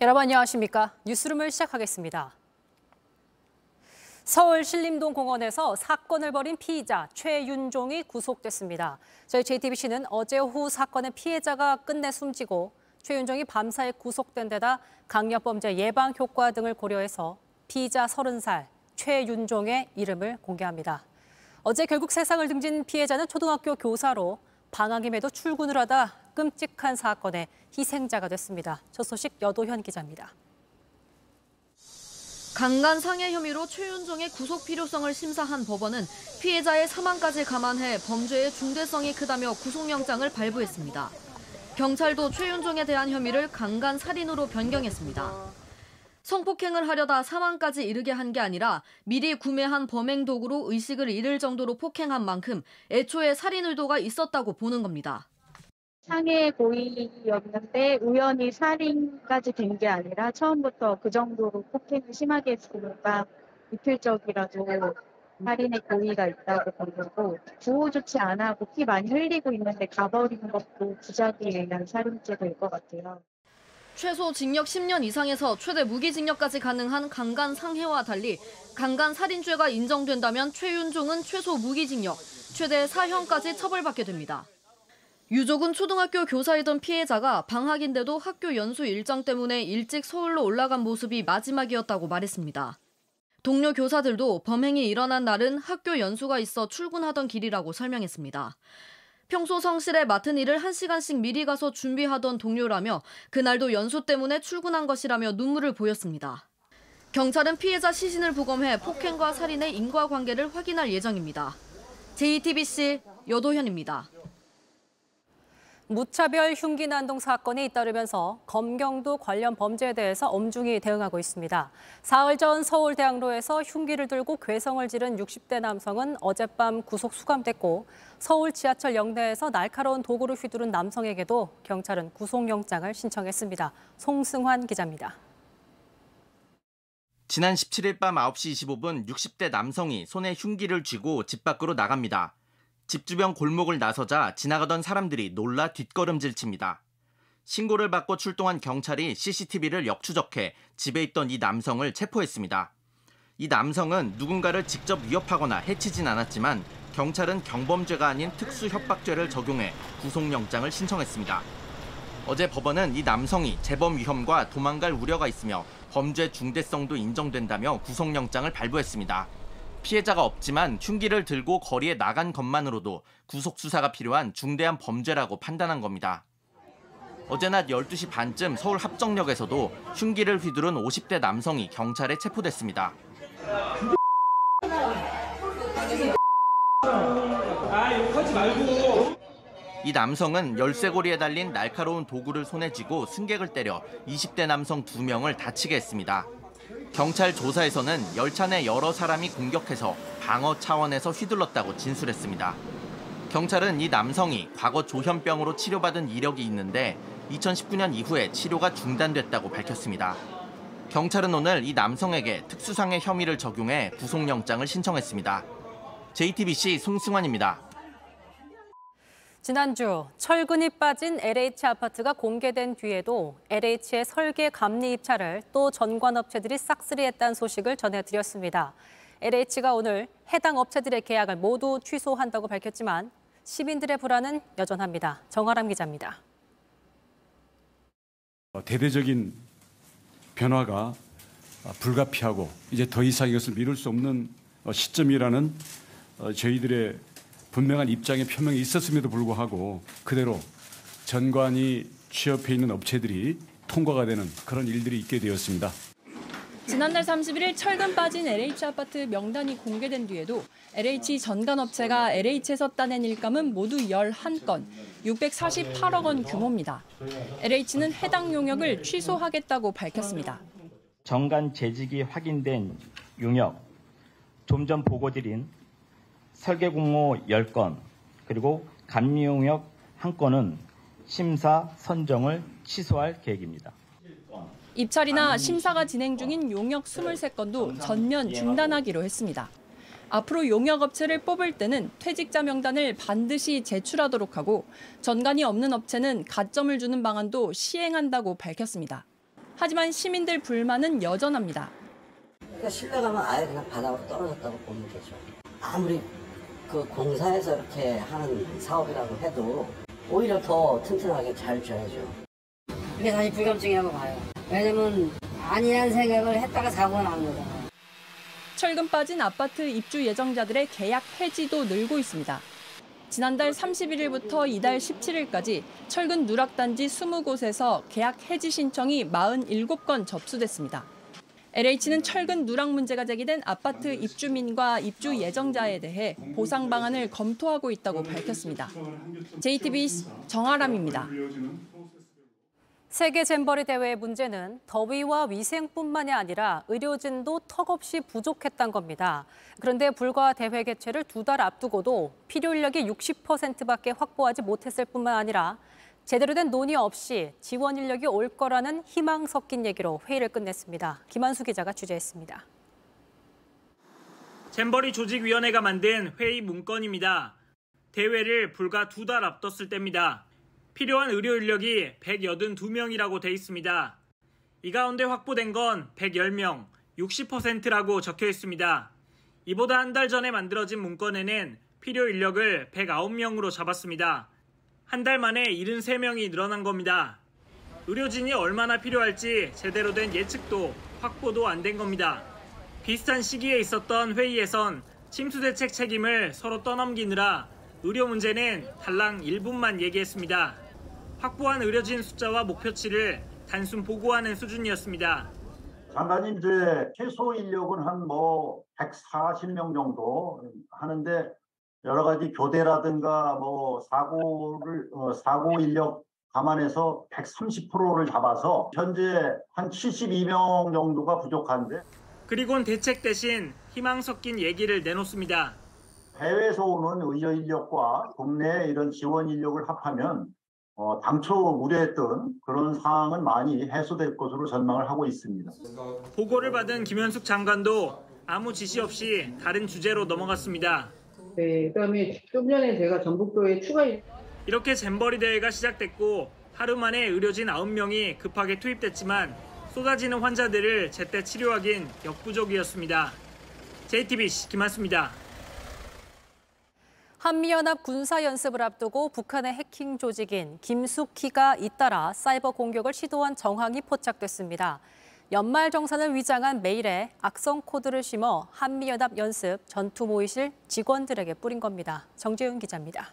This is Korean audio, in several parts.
여러분 안녕하십니까? 뉴스룸을 시작하겠습니다. 서울 신림동 공원에서 사건을 벌인 피의자 최윤종이 구속됐습니다. 저희 JTBC는 어제 오후 사건의 피해자가 끝내 숨지고 최윤종이 밤사이 구속된 데다 강력범죄 예방 효과 등을 고려해서 피의자 30살 최윤종의 이름을 공개합니다. 어제 결국 세상을 등진 피해자는 초등학교 교사로 방학임에도 출근을 하다 끔찍한 사건의 희생자가 됐습니다. 첫 소식 여도현 기자입니다. 강간 상해 혐의로 최윤종의 구속 필요성을 심사한 법원은 피해자의 사망까지 감안해 범죄의 중대성이 크다며 구속영장을 발부했습니다. 경찰도 최윤종에 대한 혐의를 강간 살인으로 변경했습니다. 성폭행을 하려다 사망까지 이르게 한 게 아니라 미리 구매한 범행 도구로 의식을 잃을 정도로 폭행한 만큼 애초에 살인 의도가 있었다고 보는 겁니다. 상해 고의였는데 우연히 살인까지 된 게 아니라 처음부터 그 정도로 폭행을 심하게 했으니까 이틀적이라도 살인의 고의가 있다고 본 거고 구호 조치 안 하고 피 많이 흘리고 있는데 가버리는 것도 부작위에 의한 살인죄도일 것 같아요. 최소 징역 10년 이상에서 최대 무기징역까지 가능한 강간 상해와 달리 강간 살인죄가 인정된다면 최윤종은 최소 무기징역, 최대 사형까지 처벌받게 됩니다. 유족은 초등학교 교사이던 피해자가 방학인데도 학교 연수 일정 때문에 일찍 서울로 올라간 모습이 마지막이었다고 말했습니다. 동료 교사들도 범행이 일어난 날은 학교 연수가 있어 출근하던 길이라고 설명했습니다. 평소 성실에 맡은 일을 1시간씩 미리 가서 준비하던 동료라며 그날도 연수 때문에 출근한 것이라며 눈물을 보였습니다. 경찰은 피해자 시신을 부검해 폭행과 살인의 인과관계를 확인할 예정입니다. JTBC 여도현입니다. 무차별 흉기 난동 사건이 잇따르면서 검경도 관련 범죄에 대해서 엄중히 대응하고 있습니다. 사흘 전 서울대학로에서 흉기를 들고 괴성을 지른 60대 남성은 어젯밤 구속 수감됐고 서울 지하철 역내에서 날카로운 도구를 휘두른 남성에게도 경찰은 구속영장을 신청했습니다. 송승환 기자입니다. 지난 17일 밤 9시 25분 60대 남성이 손에 흉기를 쥐고 집 밖으로 나갑니다. 집 주변 골목을 나서자 지나가던 사람들이 놀라 뒷걸음질 칩니다. 신고를 받고 출동한 경찰이 CCTV를 역추적해 집에 있던 이 남성을 체포했습니다. 이 남성은 누군가를 직접 위협하거나 해치진 않았지만 경찰은 경범죄가 아닌 특수협박죄를 적용해 구속영장을 신청했습니다. 어제 법원은 이 남성이 재범 위험과 도망갈 우려가 있으며 범죄 중대성도 인정된다며 구속영장을 발부했습니다. 피해자가 없지만 흉기를 들고 거리에 나간 것만으로도 구속 수사가 필요한 중대한 범죄라고 판단한 겁니다. 어제 낮 12시 반쯤 서울 합정역에서도 흉기를 휘두른 50대 남성이 경찰에 체포됐습니다. 이 남성은 열쇠고리에 달린 날카로운 도구를 손에 쥐고 승객을 때려 20대 남성 2명을 다치게 했습니다. 경찰 조사에서는 열차 내 여러 사람이 공격해서 방어 차원에서 휘둘렀다고 진술했습니다. 경찰은 이 남성이 과거 조현병으로 치료받은 이력이 있는데 2019년 이후에 치료가 중단됐다고 밝혔습니다. 경찰은 오늘 이 남성에게 특수상해 혐의를 적용해 구속영장을 신청했습니다. JTBC 송승환입니다. 지난주 철근이 빠진 LH 아파트가 공개된 뒤에도 LH의 설계 감리 입찰을 또 전관업체들이 싹쓸이했다는 소식을 전해드렸습니다. LH가 오늘 해당 업체들의 계약을 모두 취소한다고 밝혔지만 시민들의 불안은 여전합니다. 정아람 기자입니다. 대대적인 변화가 불가피하고 이제 더 이상 이것을 미룰 수 없는 시점이라는 저희들의 분명한 입장의 표명이 있었음에도 불구하고 그대로 전관이 취업해 있는 업체들이 통과가 되는 그런 일들이 있게 되었습니다. 지난달 31일 철근 빠진 LH 아파트 명단이 공개된 뒤에도 LH 전관업체가 LH에서 따낸 일감은 모두 11건, 648억 원 규모입니다. LH는 해당 용역을 취소하겠다고 밝혔습니다. 정관 재직이 확인된 용역, 좀 전 보고드린 설계 공모 10건, 그리고 감리 용역 1건은 심사 선정을 취소할 계획입니다. 입찰이나 심사가 진행 중인 용역 23건도 전면 중단하기로 했습니다. 앞으로 용역업체를 뽑을 때는 퇴직자 명단을 반드시 제출하도록 하고 전관이 없는 업체는 가점을 주는 방안도 시행한다고 밝혔습니다. 하지만 시민들 불만은 여전합니다. 그러니까 신뢰감은 아예 그냥 바닥으로 떨어졌다고 보면 되죠. 아무리 그 공사에서 이렇게 하는 사업이라고 해도 오히려 더 튼튼하게 잘 줘야죠. 이게 사실 불감증이라고 봐요. 왜냐면 아니란 생각을 했다가 사고가 나는 거잖아요. 철근 빠진 아파트 입주 예정자들의 계약 해지도 늘고 있습니다. 지난달 31일부터 이달 17일까지 철근 누락단지 20곳에서 계약 해지 신청이 47건 접수됐습니다. LH는 철근 누락 문제가 제기된 아파트 입주민과 입주 예정자에 대해 보상 방안을 검토하고 있다고 밝혔습니다. JTBC 정아람입니다. 세계 잼버리 대회의 문제는 더위와 위생뿐만이 아니라 의료진도 턱없이 부족했던 겁니다. 그런데 불과 대회 개최를 두 달 앞두고도 필요 인력이 60%밖에 확보하지 못했을 뿐만 아니라 제대로 된 논의 없이 지원 인력이 올 거라는 희망 섞인 얘기로 회의를 끝냈습니다. 김한수 기자가 취재했습니다. 잼버리 조직위원회가 만든 회의 문건입니다. 대회를 불과 두 달 앞뒀을 때입니다. 필요한 의료 인력이 182명이라고 돼 있습니다. 이 가운데 확보된 건 110명, 60%라고 적혀 있습니다. 이보다 한 달 전에 만들어진 문건에는 필요 인력을 109명으로 잡았습니다. 한 달 만에 73명이 늘어난 겁니다. 의료진이 얼마나 필요할지 제대로 된 예측도 확보도 안 된 겁니다. 비슷한 시기에 있었던 회의에선 침수 대책 책임을 서로 떠넘기느라 의료 문제는 달랑 1분만 얘기했습니다. 확보한 의료진 숫자와 목표치를 단순 보고하는 수준이었습니다. 장관님, 이제 최소 인력은 한 뭐 140명 정도 하는데 여러 가지 교대라든가 뭐 사고를 어, 사고 인력 감안해서 130%를 잡아서 현재 한 72명 정도가 부족한데 그리곤 대책 대신 희망 섞인 얘기를 내놓습니다. 해외에서 오는 의료 인력과 국내 이런 지원 인력을 합하면 어, 당초 우려했던 그런 상황은 많이 해소될 것으로 전망을 하고 있습니다. 보고를 받은 김현숙 장관도 아무 지시 없이 다른 주제로 넘어갔습니다. 네, 그다음에 좀 전에 제가 전북도에 추가 이렇게 잼버리 대회가 시작됐고 하루 만에 의료진 9명이 급하게 투입됐지만 쏟아지는 환자들을 제때 치료하긴 역부족이었습니다. JTBC 김한수입니다. 한미연합 군사연습을 앞두고 북한의 해킹 조직인 김숙희가 잇따라 사이버 공격을 시도한 정황이 포착됐습니다. 연말정산을 위장한 메일에 악성 코드를 심어 한미연합 연습 전투 모의실 직원들에게 뿌린 겁니다. 정재윤 기자입니다.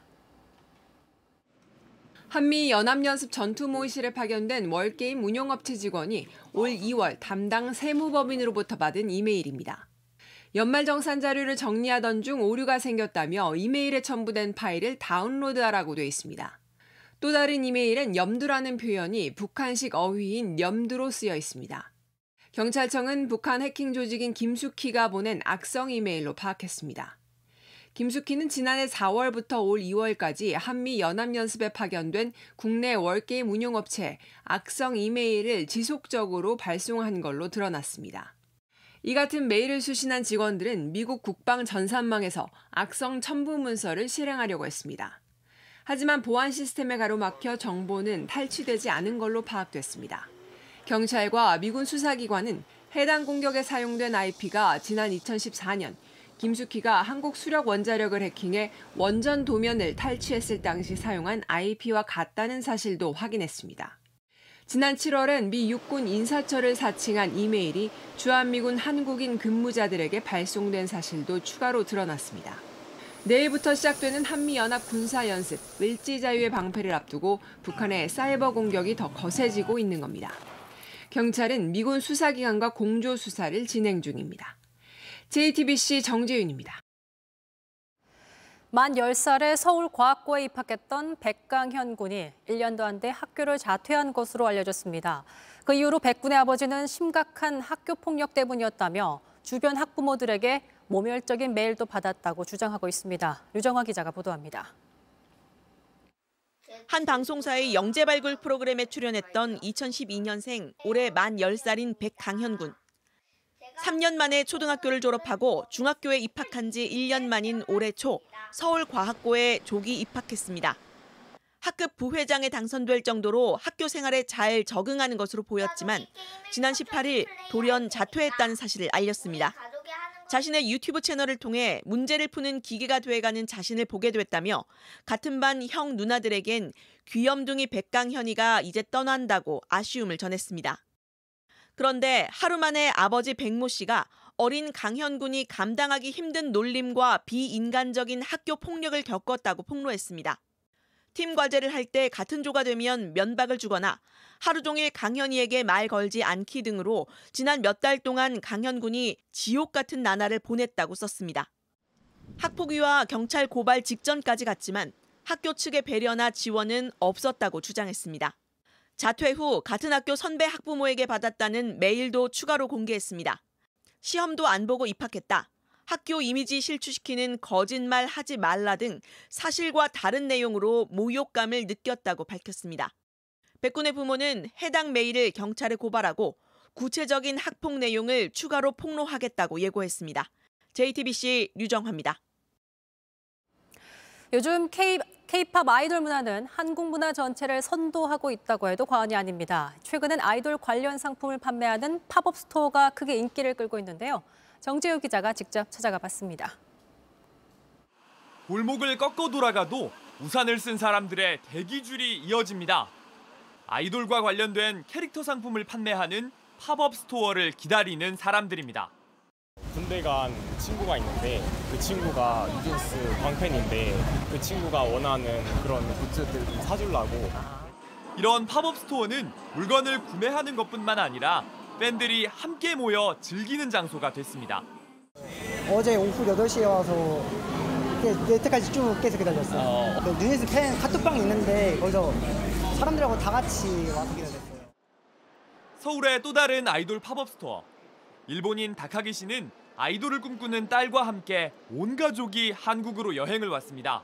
한미 연합연습 전투 모의실에 파견된 월게임 운영업체 직원이 올 2월 담당 세무법인으로부터 받은 이메일입니다. 연말정산 자료를 정리하던 중 오류가 생겼다며 이메일에 첨부된 파일을 다운로드하라고 돼 있습니다. 또 다른 이메일엔 염두라는 표현이 북한식 어휘인 염두로 쓰여 있습니다. 경찰청은 북한 해킹 조직인 김숙희가 보낸 악성 이메일로 파악했습니다. 김숙희는 지난해 4월부터 올 2월까지 한미 연합연습에 파견된 국내 월게임 운용업체 악성 이메일을 지속적으로 발송한 걸로 드러났습니다. 이 같은 메일을 수신한 직원들은 미국 국방 전산망에서 악성 첨부 문서를 실행하려고 했습니다. 하지만 보안 시스템에 가로막혀 정보는 탈취되지 않은 걸로 파악됐습니다. 경찰과 미군 수사기관은 해당 공격에 사용된 IP가 지난 2014년 김숙희가 한국 수력 원자력을 해킹해 원전 도면을 탈취했을 당시 사용한 IP와 같다는 사실도 확인했습니다. 지난 7월엔 미 육군 인사처를 사칭한 이메일이 주한미군 한국인 근무자들에게 발송된 사실도 추가로 드러났습니다. 내일부터 시작되는 한미연합 군사연습, 을지자유의 방패를 앞두고 북한의 사이버 공격이 더 거세지고 있는 겁니다. 경찰은 미군 수사기관과 공조 수사를 진행 중입니다. JTBC 정재윤입니다. 만 10살에 서울과학고에 입학했던 백강현 군이 1년도 안 돼 학교를 자퇴한 것으로 알려졌습니다. 그 이후로 백 군의 아버지는 심각한 학교 폭력 때문이었다며 주변 학부모들에게 모멸적인 메일도 받았다고 주장하고 있습니다. 류정화 기자가 보도합니다. 한 방송사의 영재 발굴 프로그램에 출연했던 2012년생 올해 만 10살인 백강현 군. 3년 만에 초등학교를 졸업하고 중학교에 입학한 지 1년 만인 올해 초 서울과학고에 조기 입학했습니다. 학급 부회장에 당선될 정도로 학교 생활에 잘 적응하는 것으로 보였지만 지난 18일 돌연 자퇴했다는 사실을 알렸습니다. 자신의 유튜브 채널을 통해 문제를 푸는 기계가 돼가는 자신을 보게 됐다며 같은 반 형 누나들에겐 귀염둥이 백강현이가 이제 떠난다고 아쉬움을 전했습니다. 그런데 하루 만에 아버지 백모 씨가 어린 강현군이 감당하기 힘든 놀림과 비인간적인 학교 폭력을 겪었다고 폭로했습니다. 팀 과제를 할 때 같은 조가 되면 면박을 주거나 하루 종일 강현이에게 말 걸지 않기 등으로 지난 몇 달 동안 강현군이 지옥 같은 나날을 보냈다고 썼습니다. 학폭위와 경찰 고발 직전까지 갔지만 학교 측의 배려나 지원은 없었다고 주장했습니다. 자퇴 후 같은 학교 선배 학부모에게 받았다는 메일도 추가로 공개했습니다. 시험도 안 보고 입학했다. 학교 이미지 실추시키는 거짓말 하지 말라 등 사실과 다른 내용으로 모욕감을 느꼈다고 밝혔습니다. 백군의 부모는 해당 메일을 경찰에 고발하고 구체적인 학폭 내용을 추가로 폭로하겠다고 예고했습니다. JTBC 류정화입니다. 요즘 K, K-팝 아이돌 문화는 한국 문화 전체를 선도하고 있다고 해도 과언이 아닙니다. 최근엔 아이돌 관련 상품을 판매하는 팝업 스토어가 크게 인기를 끌고 있는데요. 정재우 기자가 직접 찾아가 봤습니다. 골목을 꺾어 돌아가도 우산을 쓴 사람들의 대기줄이 이어집니다. 아이돌과 관련된 캐릭터 상품을 판매하는 팝업 스토어를 기다리는 사람들입니다. 군대 간 친구가 있는데 그 친구가 뉴진스 광팬인데 그 친구가 원하는 그런 굿즈들을 좀 사주려고 이런 팝업 스토어는 물건을 구매하는 것뿐만 아니라 팬들이 함께 모여 즐기는 장소가 됐습니다. 어제 오후 8시에 와서 여태까지 쭉 계속 기다렸어요. 어. 그 뉴진스 팬 카톡방이 있는데 거기서 사람들하고 다 같이 와서 기다렸어요. 서울의 또 다른 아이돌 팝업 스토어. 일본인 다카기 씨는 아이돌을 꿈꾸는 딸과 함께 온 가족이 한국으로 여행을 왔습니다.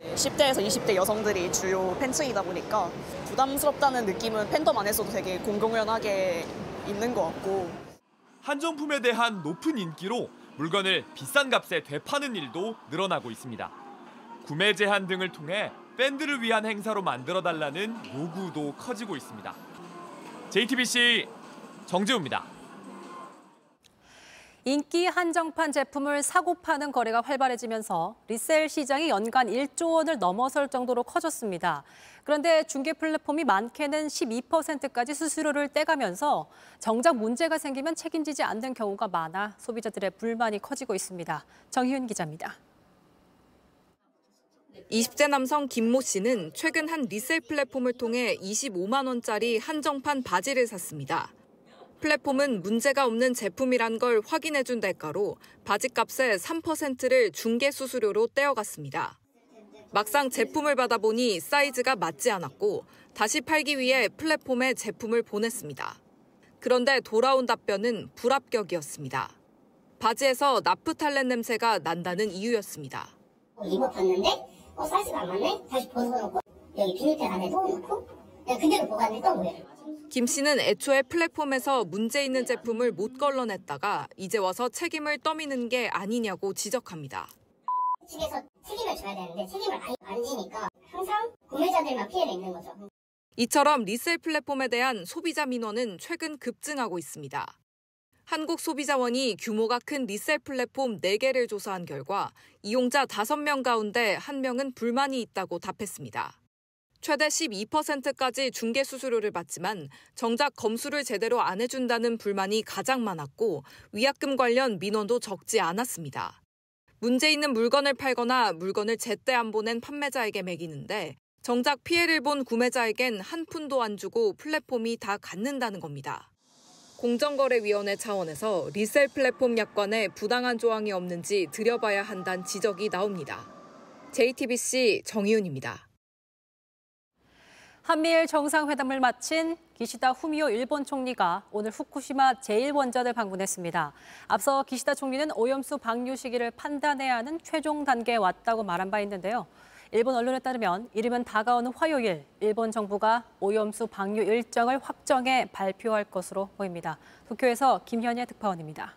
10대에서 20대 여성들이 주요 팬층이다 보니까 부담스럽다는 느낌은 팬덤 안에서도 되게 공공연하게 있는 것 같고 한정품에 대한 높은 인기로 물건을 비싼 값에 되파는 일도 늘어나고 있습니다. 구매 제한 등을 통해 팬들을 위한 행사로 만들어달라는 요구도 커지고 있습니다. JTBC 정재우입니다. 인기 한정판 제품을 사고 파는 거래가 활발해지면서 리셀 시장이 연간 1조 원을 넘어설 정도로 커졌습니다. 그런데 중개 플랫폼이 많게는 12%까지 수수료를 떼가면서 정작 문제가 생기면 책임지지 않는 경우가 많아 소비자들의 불만이 커지고 있습니다. 정희윤 기자입니다. 20대 남성 김모 씨는 최근 한 리셀 플랫폼을 통해 25만 원짜리 한정판 바지를 샀습니다. 플랫폼은 문제가 없는 제품이란 걸 확인해준 대가로 바지값의 3%를 중개 수수료로 떼어갔습니다. 막상 제품을 받아보니 사이즈가 맞지 않았고 다시 팔기 위해 플랫폼에 제품을 보냈습니다. 그런데 돌아온 답변은 불합격이었습니다. 바지에서 나프탈렌 냄새가 난다는 이유였습니다. 입어봤는데 어, 사이즈가 안 맞네? 다시 벗어놓고 여기 비닐팩 안에 넣어놓고 그대로 보관했던 거예요. 김 씨는 애초에 플랫폼에서 문제 있는 제품을 못 걸러냈다가 이제 와서 책임을 떠미는 게 아니냐고 지적합니다. 측에서 책임을 져야 되는데 책임을 안 지니까 항상 구매자들만 피해를 입는 거죠. 이처럼 리셀 플랫폼에 대한 소비자 민원은 최근 급증하고 있습니다. 한국소비자원이 규모가 큰 리셀 플랫폼 4개를 조사한 결과 이용자 5명 가운데 1명은 불만이 있다고 답했습니다. 최대 12%까지 중개 수수료를 받지만 정작 검수를 제대로 안 해준다는 불만이 가장 많았고 위약금 관련 민원도 적지 않았습니다. 문제 있는 물건을 팔거나 물건을 제때 안 보낸 판매자에게 매기는데 정작 피해를 본 구매자에겐 한 푼도 안 주고 플랫폼이 다 갖는다는 겁니다. 공정거래위원회 차원에서 리셀 플랫폼 약관에 부당한 조항이 없는지 들여봐야 한다는 지적이 나옵니다. JTBC 정희윤입니다. 한미일 정상회담을 마친 기시다 후미오 일본 총리가 오늘 후쿠시마 제1원전을 방문했습니다. 앞서 기시다 총리는 오염수 방류 시기를 판단해야 하는 최종 단계에 왔다고 말한 바 있는데요. 일본 언론에 따르면 이르면 다가오는 화요일 일본 정부가 오염수 방류 일정을 확정해 발표할 것으로 보입니다. 도쿄에서 김현예 특파원입니다.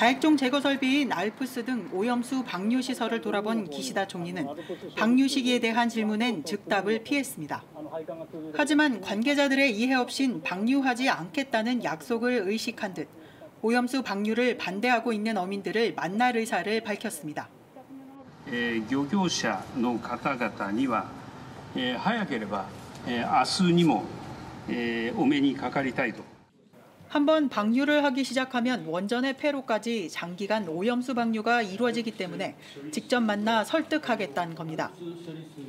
발종 제거 설비인 알프스 등 오염수 방류 시설을 돌아본 기시다 총리는 방류 시기에 대한 질문엔 즉답을 피했습니다. 하지만 관계자들의 이해 없인 방류하지 않겠다는 약속을 의식한 듯 오염수 방류를 반대하고 있는 어민들을 만날 의사를 밝혔습니다. 漁業者の方々には早ければ明日にもお目にかかりたいと。 한번 방류를 하기 시작하면 원전의 폐로까지 장기간 오염수 방류가 이루어지기 때문에 직접 만나 설득하겠다는 겁니다.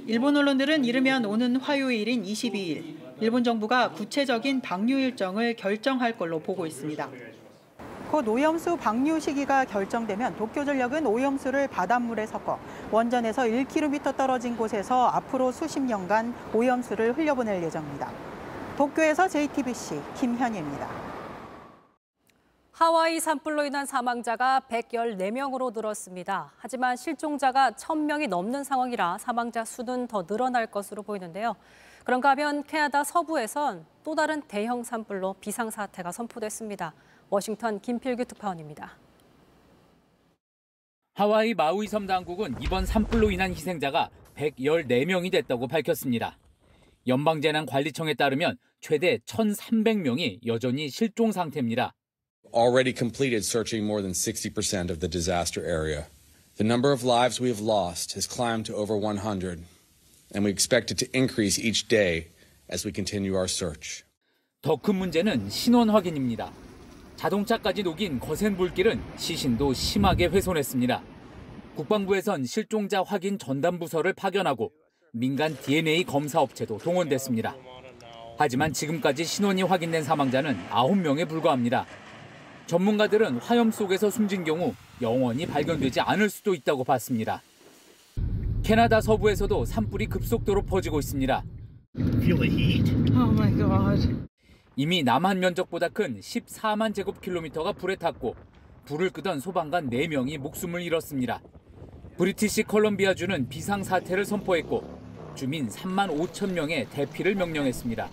일본 언론들은 이르면 오는 화요일인 22일 일본 정부가 구체적인 방류 일정을 결정할 걸로 보고 있습니다. 곧 오염수 방류 시기가 결정되면 도쿄전력은 오염수를 바닷물에 섞어 원전에서 1km 떨어진 곳에서 앞으로 수십 년간 오염수를 흘려보낼 예정입니다. 도쿄에서 JTBC 김현희입니다. 하와이 산불로 인한 사망자가 114명으로 늘었습니다. 하지만 실종자가 1000명이 넘는 상황이라 사망자 수는 더 늘어날 것으로 보이는데요. 그런가 하면 캐나다 서부에선 또 다른 대형 산불로 비상사태가 선포됐습니다. 워싱턴 김필규 특파원입니다. 하와이 마우이 섬 당국은 이번 산불로 인한 희생자가 114명이 됐다고 밝혔습니다. 연방재난관리청에 따르면 최대 1,300명이 여전히 실종 상태입니다. Already completed searching more than 60% of the disaster area. The number of lives we have lost has climbed to over 100, and we expect it to increase each day as we continue our search. 더 큰 문제는 신원 확인입니다. 자동차까지 녹인 거센 불길은 시신도 심하게 훼손했습니다. 국방부에선 실종자 확인 전담 부서를 파견하고 민간 DNA 검사 업체도 동원됐습니다. 하지만 지금까지 신원이 확인된 사망자는 9명에 불과합니다. 전문가들은 화염 속에서 숨진 경우 영원히 발견되지 않을 수도 있다고 봤습니다. 캐나다 서부에서도 산불이 급속도로 퍼지고 있습니다. 이미 남한 면적보다 큰 14만 제곱킬로미터가 불에 탔고 불을 끄던 소방관 4명이 목숨을 잃었습니다. 브리티시 컬럼비아주는 비상사태를 선포했고 주민 3만 5천 명의 대피를 명령했습니다.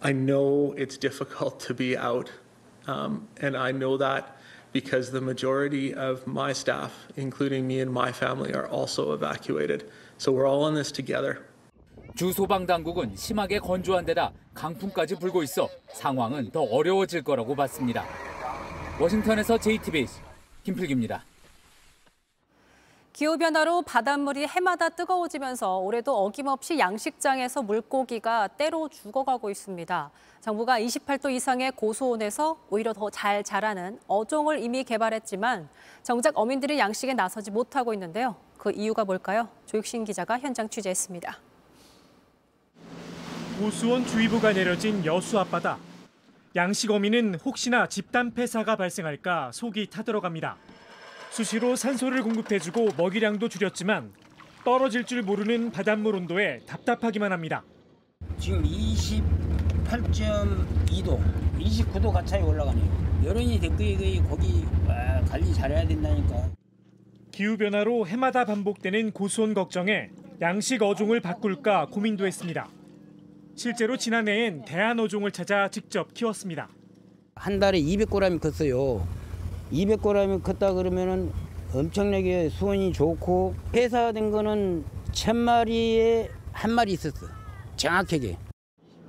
I know it's difficult to be out. Um, and I know that because the majority of my staff, including me and my family, are also evacuated. So we're all in this together. 주 소방 당국은 심하게 건조한 데다 강풍까지 불고 있어 상황은 더 어려워질 거라고 봤습니다. 워싱턴에서 JTBC 김필기입니다. 기후변화로 바닷물이 해마다 뜨거워지면서 올해도 어김없이 양식장에서 물고기가 때로 죽어가고 있습니다. 정부가 28도 이상의 고수온에서 오히려 더 잘 자라는 어종을 이미 개발했지만 정작 어민들이 양식에 나서지 못하고 있는데요. 그 이유가 뭘까요? 조육신 기자가 현장 취재했습니다. 고수온 주의보가 내려진 여수 앞바다. 양식 어민은 혹시나 집단 폐사가 발생할까 속이 타들어갑니다. 수시로 산소를 공급해주고 먹이량도 줄였지만 떨어질 줄 모르는 바닷물 온도에 답답하기만 합니다. 지금 28.2도, 29도 가까이 올라가네요. 여론이 댓글이 거기 관리 잘해야 된다니까. 기후변화로 해마다 반복되는 고수온 걱정에 양식 어종을 바꿀까 고민도 했습니다. 실제로 지난해엔 대한 어종을 찾아 직접 키웠습니다. 한 달에 200g이 컸어요. 200g이 컸다 그러면은 엄청나게 수온이 좋고 폐사된 거는 천 마리에 한 마리 있었어. 정확하게.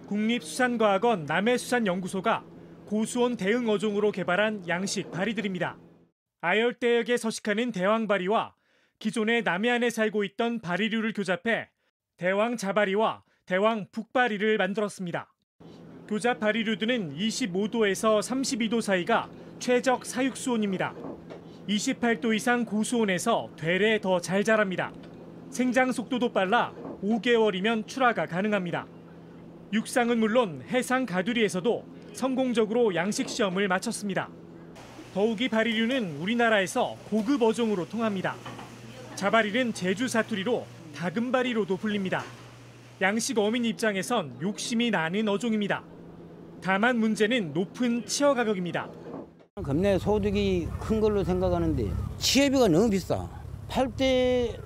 국립수산과학원 남해수산연구소가 고수온 대응 어종으로 개발한 양식 바리들입니다. 아열대역에 서식하는 대왕바리와 기존의 남해안에 살고 있던 바리류를 교잡해 대왕 자바리와 대왕 북바리를 만들었습니다. 교자 발휘류드는 25도에서 32도 사이가 최적 사육 수온입니다. 28도 이상 고수온에서 되레 더 잘 자랍니다. 생장 속도도 빨라 5개월이면 출하가 가능합니다. 육상은 물론 해상 가두리에서도 성공적으로 양식 시험을 마쳤습니다. 더욱이 바리류는 우리나라에서 고급 어종으로 통합니다. 자바리는 제주 사투리로 다금바리로도 불립니다. 양식 어민 입장에선 욕심이 나는 어종입니다. 다만 문제는 높은 치어 가격입니다. 겁내 소득이 큰 걸로 생각하는데 치해비가 너무 비싸. 팔때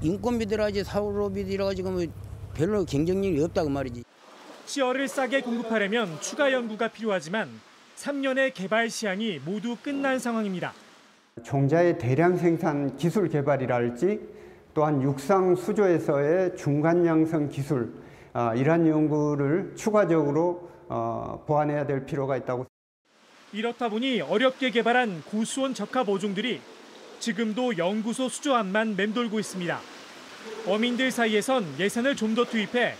인건비 들어가지 사업비 들어가지고 뭐 별로 경쟁력이 없다고 말이지. 치어를 싸게 공급하려면 추가 연구가 필요하지만 3년의 개발 시한이 모두 끝난 상황입니다. 종자의 대량 생산 기술 개발이랄지 또한 육상 수조에서의 중간 양성 기술 아, 이러한 연구를 추가적으로 어, 보완해야 될 필요가 있다고. 이렇다 보니 어렵게 개발한 고수온 적합 어종들이 지금도 연구소 수조안만 맴돌고 있습니다. 어민들 사이에선 예산을 좀 더 투입해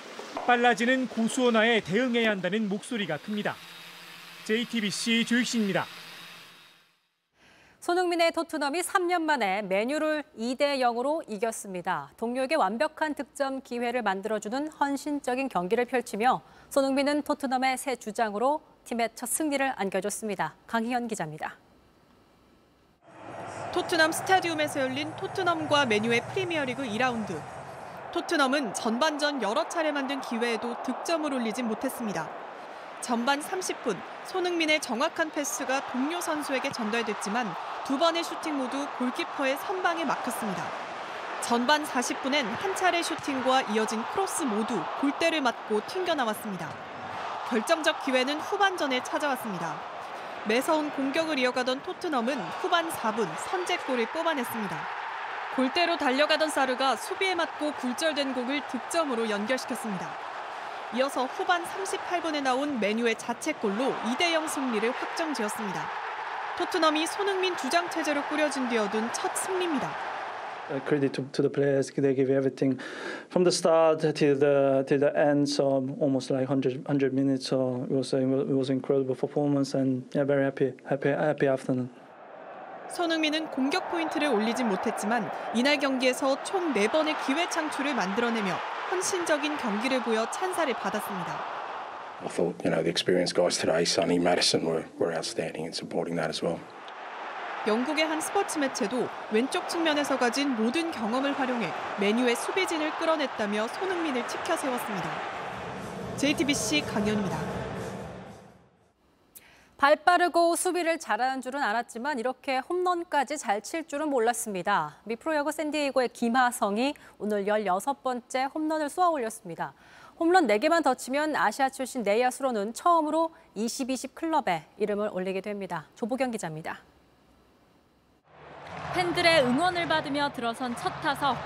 빨라지는 고수온화에 대응해야 한다는 목소리가 큽니다. JTBC 조익신입니다. 손흥민의 토트넘이 3년 만에 메뉴를 2대 0으로 이겼습니다. 동료에게 완벽한 득점 기회를 만들어주는 헌신적인 경기를 펼치며 손흥민은 토트넘의 새 주장으로 팀의 첫 승리를 안겨줬습니다. 강희연 기자입니다. 토트넘 스타디움에서 열린 토트넘과 메뉴의 프리미어리그 2라운드. 토트넘은 전반전 여러 차례 만든 기회에도 득점을 올리진 못했습니다. 전반 30분 손흥민의 정확한 패스가 동료 선수에게 전달됐지만 두 번의 슈팅 모두 골키퍼의 선방에 막혔습니다. 전반 40분엔 한 차례 슈팅과 이어진 크로스 모두 골대를 맞고 튕겨나왔습니다. 결정적 기회는 후반전에 찾아왔습니다. 매서운 공격을 이어가던 토트넘은 후반 4분 선제골을 뽑아냈습니다. 골대로 달려가던 사르가 수비에 맞고 굴절된 공을 득점으로 연결시켰습니다. 이어서 후반 38분에 나온 메뉴의 자책골로 2대0 승리를 확정지었습니다. 토트넘이 손흥민 주장 체제로 꾸려진 뒤 얻은 첫 승리입니다. Credit to, to the players. They give everything from the start till the till the end. So almost like 100, 100 minutes. So it was a, it was an incredible performance, and yeah, very happy, happy, happy afternoon. 손흥민은 공격 포인트를 올리진 못했지만 이날 경기에서 총 4번의 기회 창출을 만들어내며 헌신적인 경기를 보여 찬사를 받았습니다. I thought, you know, the experienced guys today, Sonny, Madison, were, were outstanding in supporting that as well. 영국의 한 스포츠 매체도 왼쪽 측면에서 가진 모든 경험을 활용해 메뉴의 수비진을 끌어냈다며 손흥민을 치켜 세웠습니다. JTBC 강연입니다. 발 빠르고 수비를 잘하는 줄은 알았지만 이렇게 홈런까지 잘 칠 줄은 몰랐습니다. 미프로야구 샌디에이고의 김하성이 오늘 16번째 홈런을 쏘아 올렸습니다. 홈런 4개만 더 치면 아시아 출신 내야수로는 처음으로 20-20 클럽에 이름을 올리게 됩니다. 조보경 기자입니다. 팬들의 응원을 받으며 들어선 첫 타석.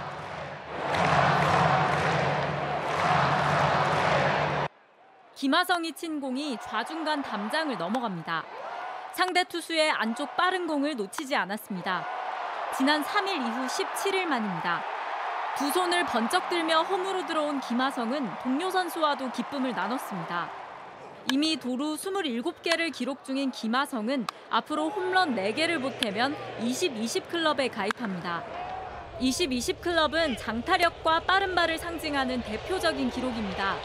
김하성이 친 공이 좌중간 담장을 넘어갑니다. 상대 투수의 안쪽 빠른 공을 놓치지 않았습니다. 지난 3일 이후 17일 만입니다. 두 손을 번쩍 들며 홈으로 들어온 김하성은 동료 선수와도 기쁨을 나눴습니다. 이미 도루 27개를 기록 중인 김하성은 앞으로 홈런 4개를 보태면 20-20 클럽에 가입합니다. 20-20 클럽은 장타력과 빠른 발을 상징하는 대표적인 기록입니다.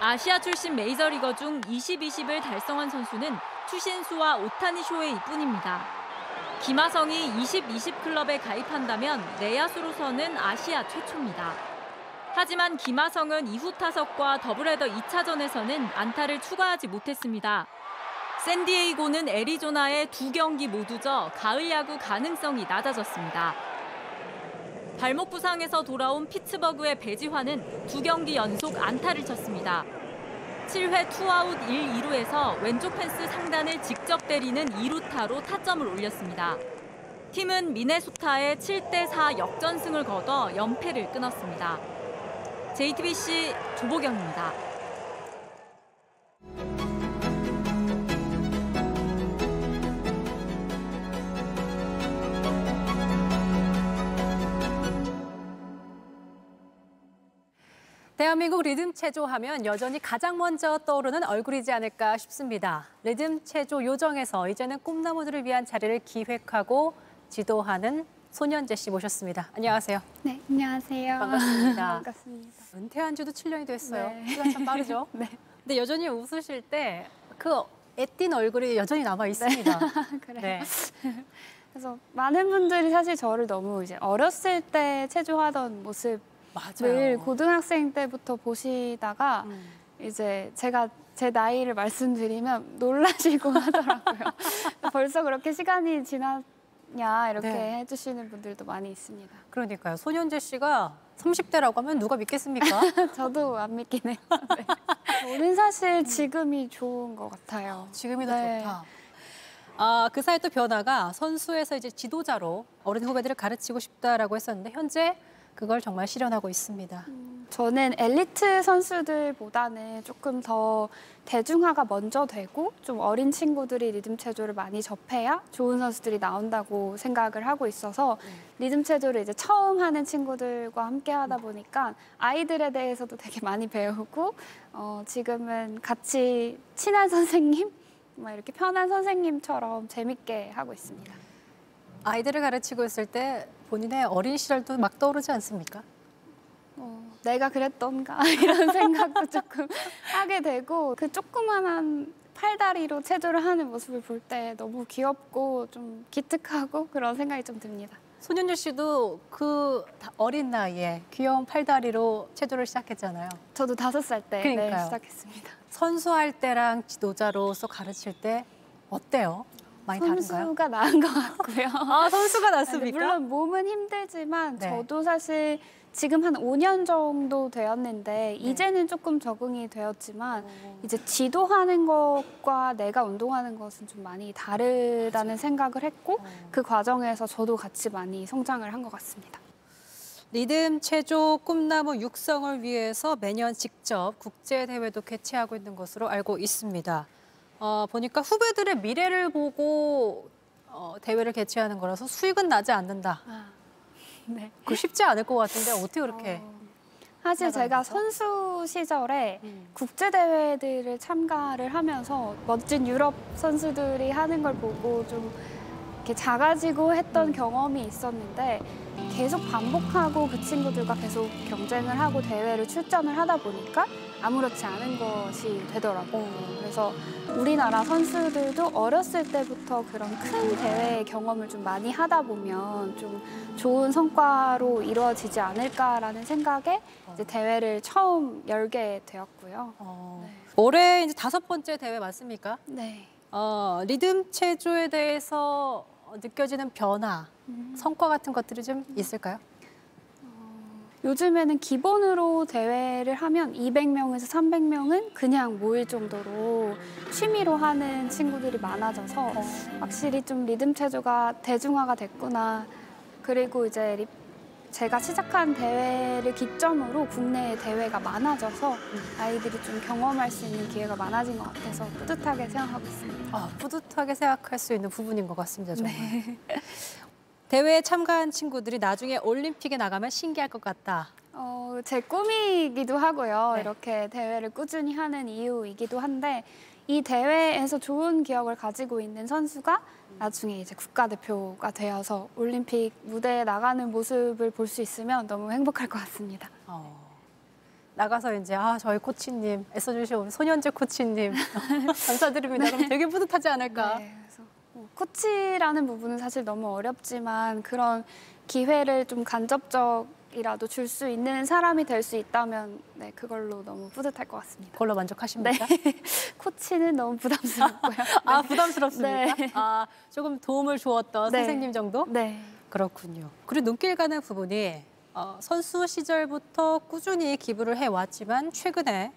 아시아 출신 메이저리거 중 20-20을 달성한 선수는 추신수와 오타니 쇼헤이 뿐입니다. 김하성이 20-20 클럽에 가입한다면 내야수로서는 아시아 최초입니다. 하지만 김하성은 이후 타석과 더블헤더 2차전에서는 안타를 추가하지 못했습니다. 샌디에이고는 애리조나의 두 경기 모두 져 가을 야구 가능성이 낮아졌습니다. 발목 부상에서 돌아온 피츠버그의 배지환은 두 경기 연속 안타를 쳤습니다. 7회 투아웃 1, 2루에서 왼쪽 펜스 상단을 직접 때리는 2루타로 타점을 올렸습니다. 팀은 미네소타의 7대4 역전승을 거둬 연패를 끊었습니다. JTBC 조보경입니다. 대한민국 리듬 체조 하면 여전히 가장 먼저 떠오르는 얼굴이지 않을까 싶습니다. 리듬 체조 요정에서 이제는 꿈나무들을 위한 자리를 기획하고 지도하는 손현재 씨 모셨습니다. 안녕하세요. 네, 안녕하세요. 반갑습니다. 반갑습니다. 은퇴한 지도 7년이 됐어요. 네. 시간 참 빠르죠? 네. 근데 여전히 웃으실 때 그 애띤 얼굴이 여전히 남아 있습니다. 그래요. 네. 그래서 많은 분들이 사실 저를 너무 이제 어렸을 때 체조하던 모습을 맞아요. 고등학생 때부터 보시다가 음. 이제 제가 제 나이를 말씀드리면 놀라시고 하더라고요. 벌써 그렇게 시간이 지났 냐 이렇게 네. 해주시는 분들도 많이 있습니다. 그러니까요. 손현재 씨가 30대라고 하면 누가 믿겠습니까? 저도 안 믿긴 해요. 네. 저는 사실 지금이 좋은 것 같아요. 지금이 더 네. 좋다. 아, 그 사이 또 변화가 선수에서 이제 지도자로 어린 후배들을 가르치고 싶다라고 했었는데 현재 그걸 정말 실현하고 있습니다. 저는 엘리트 선수들보다는 조금 더 대중화가 먼저 되고 좀 어린 친구들이 리듬 체조를 많이 접해야 좋은 선수들이 나온다고 생각을 하고 있어서 리듬 체조를 이제 처음 하는 친구들과 함께 하다 보니까 아이들에 대해서도 되게 많이 배우고 어, 지금은 같이 친한 선생님, 막 이렇게 편한 선생님처럼 재밌게 하고 있습니다. 아이들을 가르치고 있을 때 본인의 어린 시절도 막 떠오르지 않습니까? 어, 내가 그랬던가 이런 생각도 조금 하게 되고 그 조그만한 팔다리로 체조를 하는 모습을 볼 때 너무 귀엽고 좀 기특하고 그런 생각이 좀 듭니다. 손현주 씨도 그 어린 나이에 귀여운 팔다리로 체조를 시작했잖아요. 저도 다섯 살때 네. 시작했습니다. 선수할 때랑 지도자로서 가르칠 때 어때요? 많이 다른가요? 선수가 나은 것 같고요. 아, 선수가 낫습니까? 물론 몸은 힘들지만 네. 저도 사실 지금 한 5년 정도 네. 되었는데 이제는 조금 적응이 되었지만 이제 지도하는 것과 내가 운동하는 것은 좀 많이 다르다는 생각을 했고 어. 그 과정에서 저도 같이 많이 성장을 한 것 같습니다. 리듬 체조 꿈나무 육성을 위해서 매년 직접 국제 대회도 개최하고 있는 것으로 알고 있습니다. 어, 보니까 후배들의 미래를 보고 어, 대회를 개최하는 거라서 수익은 나지 않는다. 네. 그 쉽지 않을 것 같은데 어떻게 그렇게? 사실 나가는 제가? 선수 시절에 음. 국제 대회들을 참가를 하면서 멋진 유럽 선수들이 하는 걸 보고 좀 이렇게 작아지고 했던 음. 경험이 있었는데 계속 반복하고 그 친구들과 계속 경쟁을 하고 대회를 출전을 하다 보니까 아무렇지 않은 것이 되더라고요. 그래서 우리나라 선수들도 어렸을 때부터 그런 큰 대회 경험을 좀 많이 하다 보면 좀 좋은 성과로 이루어지지 않을까라는 생각에 이제 대회를 처음 열게 되었고요. 올해 이제 다섯 번째 대회 맞습니까? 네. 어, 리듬 체조에 대해서 느껴지는 변화, 성과 같은 것들이 좀 있을까요? 요즘에는 기본으로 대회를 하면 200명에서 300명은 그냥 모일 정도로 취미로 하는 친구들이 많아져서 확실히 좀 리듬 체조가 대중화가 됐구나. 그리고 이제 리- 제가 시작한 대회를 기점으로 국내 대회가 많아져서 아이들이 좀 경험할 수 있는 기회가 많아진 것 같아서 뿌듯하게 생각하고 있습니다. 아, 뿌듯하게 생각할 수 있는 부분인 것 같습니다, 정말. 대회에 참가한 친구들이 나중에 올림픽에 나가면 신기할 것 같다. 어, 제 꿈이기도 하고요. 이렇게 대회를 꾸준히 하는 이유이기도 한데 이 대회에서 좋은 기억을 가지고 있는 선수가 나중에 이제 국가대표가 되어서 올림픽 무대에 나가는 모습을 볼 수 있으면 너무 행복할 것 같습니다. 나가서 이제 아 저희 코치님 애써주신 손현재 코치님 감사드립니다. 그럼 되게 뿌듯하지 않을까? 네, 코치라는 부분은 사실 너무 어렵지만 그런 기회를 좀 간접적이라도 줄 수 있는 사람이 될 수 있다면 네, 그걸로 너무 뿌듯할 것 같습니다. 그걸로 만족하십니까? 네. 코치는 너무 부담스럽고요. 아 부담스럽습니까? 네. 아 조금 도움을 주었던 네. 선생님 정도? 네. 그렇군요. 그리고 눈길 가는 부분이 어, 선수 시절부터 꾸준히 기부를 해왔지만 최근에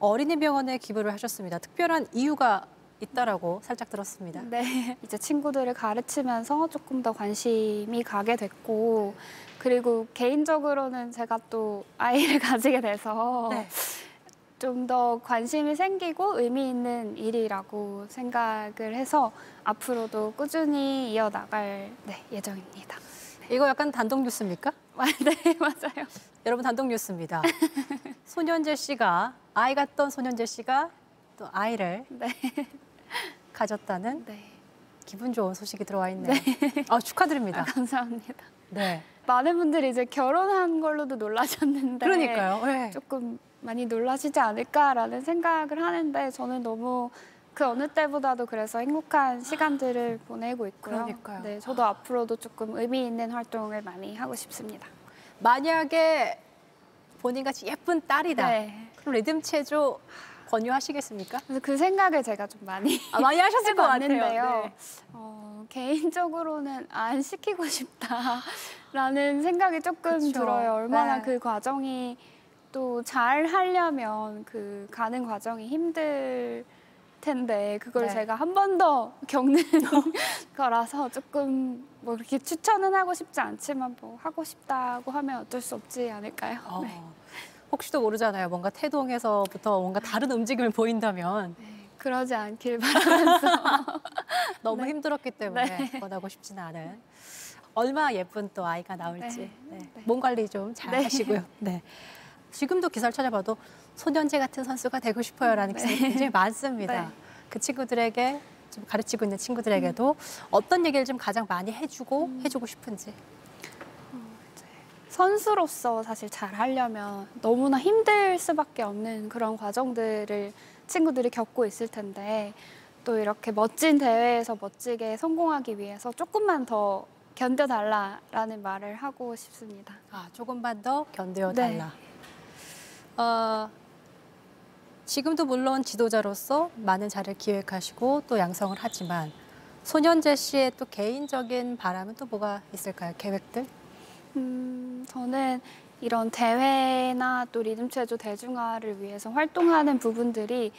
어린이병원에 기부를 하셨습니다. 특별한 이유가 있다라고 살짝 들었습니다. 네. 이제 친구들을 가르치면서 조금 더 관심이 가게 됐고 그리고 개인적으로는 제가 또 아이를 가지게 돼서 네. 좀더 관심이 생기고 의미 있는 일이라고 생각을 해서 앞으로도 꾸준히 이어나갈 네, 예정입니다. 이거 약간 단독 뉴스입니까? 네, 맞아요. 여러분 단독 뉴스입니다. 손현재 씨가 아이 같던 손현재 씨가 또 아이를 네. 가졌다는 네. 기분 좋은 소식이 들어와 있네요. 아, 축하드립니다. 아, 감사합니다. 네. 많은 분들이 이제 결혼한 걸로도 놀라셨는데 그러니까요. 네. 조금 많이 놀라시지 않을까라는 생각을 하는데 저는 너무 그 어느 때보다도 그래서 행복한 시간들을 보내고 있고요. 그러니까요. 네, 저도 앞으로도 조금 의미 있는 활동을 많이 하고 싶습니다. 만약에 본인같이 예쁜 딸이다. 네. 그럼 리듬 체조 권유하시겠습니까? 그래서 그 생각을 제가 좀 많이 아, 많이 하셨을 것. 해봤는데요. 네. 어, 개인적으로는 안 시키고 싶다라는 생각이 조금 그쵸. 들어요. 얼마나 네. 그 과정이 또 잘 하려면 그 가는 과정이 힘들 텐데 그걸 네. 제가 한 번 더 겪는 거라서 조금 뭐 이렇게 추천은 하고 싶지 않지만 뭐 하고 싶다고 하면 어쩔 수 없지 않을까요? 어, 네. 혹시도 모르잖아요. 뭔가 태동에서부터 뭔가 다른 움직임을 보인다면 그러지 않길 바라면서 너무 네. 힘들었기 때문에 네. 권하고 싶지는 않은 얼마나 예쁜 또 아이가 나올지 네. 네. 몸 관리 좀잘 네. 하시고요. 네. 지금도 기사를 찾아봐도 손현재 같은 선수가 되고 싶어요라는 네. 기사가 굉장히 많습니다. 네. 그 친구들에게 좀 가르치고 있는 친구들에게도 어떤 얘기를 좀 가장 많이 해주고 음. 해주고 싶은지. 선수로서 사실 잘 하려면 너무나 힘들 수밖에 없는 그런 과정들을 친구들이 겪고 있을 텐데 또 이렇게 멋진 대회에서 멋지게 성공하기 위해서 조금만 더 견뎌달라라는 말을 하고 싶습니다. 아, 조금만 더 견뎌 네. 달라. 어, 지금도 물론 지도자로서 많은 자를 기획하시고 또 양성을 하지만 손현재 씨의 또 개인적인 바람은 또 뭐가 있을까요? 계획들? 음, 저는 이런 대회나 또 리듬체조 대중화를 위해서 활동하는 부분들이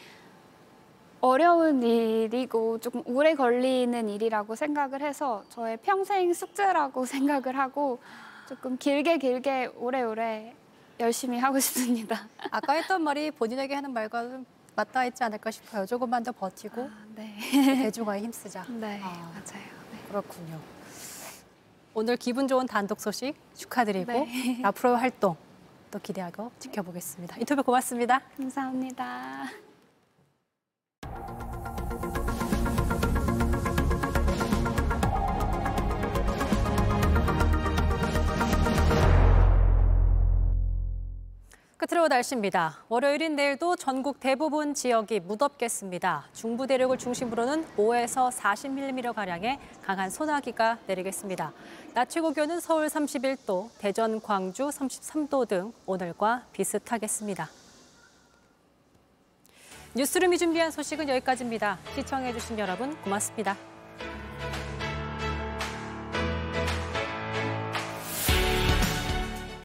어려운 일이고 조금 오래 걸리는 일이라고 생각을 해서 저의 평생 숙제라고 생각을 하고 조금 길게 길게 오래오래 열심히 하고 싶습니다. 아까 했던 말이 본인에게 하는 말과 좀 맞닿아 있지 않을까 싶어요. 조금만 더 버티고 네. 대중화에 힘쓰자. 네, 아, 맞아요. 그렇군요. 오늘 기분 좋은 단독 소식 축하드리고 네. 앞으로의 활동 또 기대하고 지켜보겠습니다. 인터뷰 고맙습니다. 감사합니다. 끝으로 날씨입니다. 월요일인 내일도 전국 대부분 지역이 무덥겠습니다. 중부 대륙을 중심으로는 5에서 40mm가량의 강한 소나기가 내리겠습니다. 낮 최고 기온은 서울 31도, 대전, 광주 33도 등 오늘과 비슷하겠습니다. 뉴스룸이 준비한 소식은 여기까지입니다. 시청해주신 여러분 고맙습니다.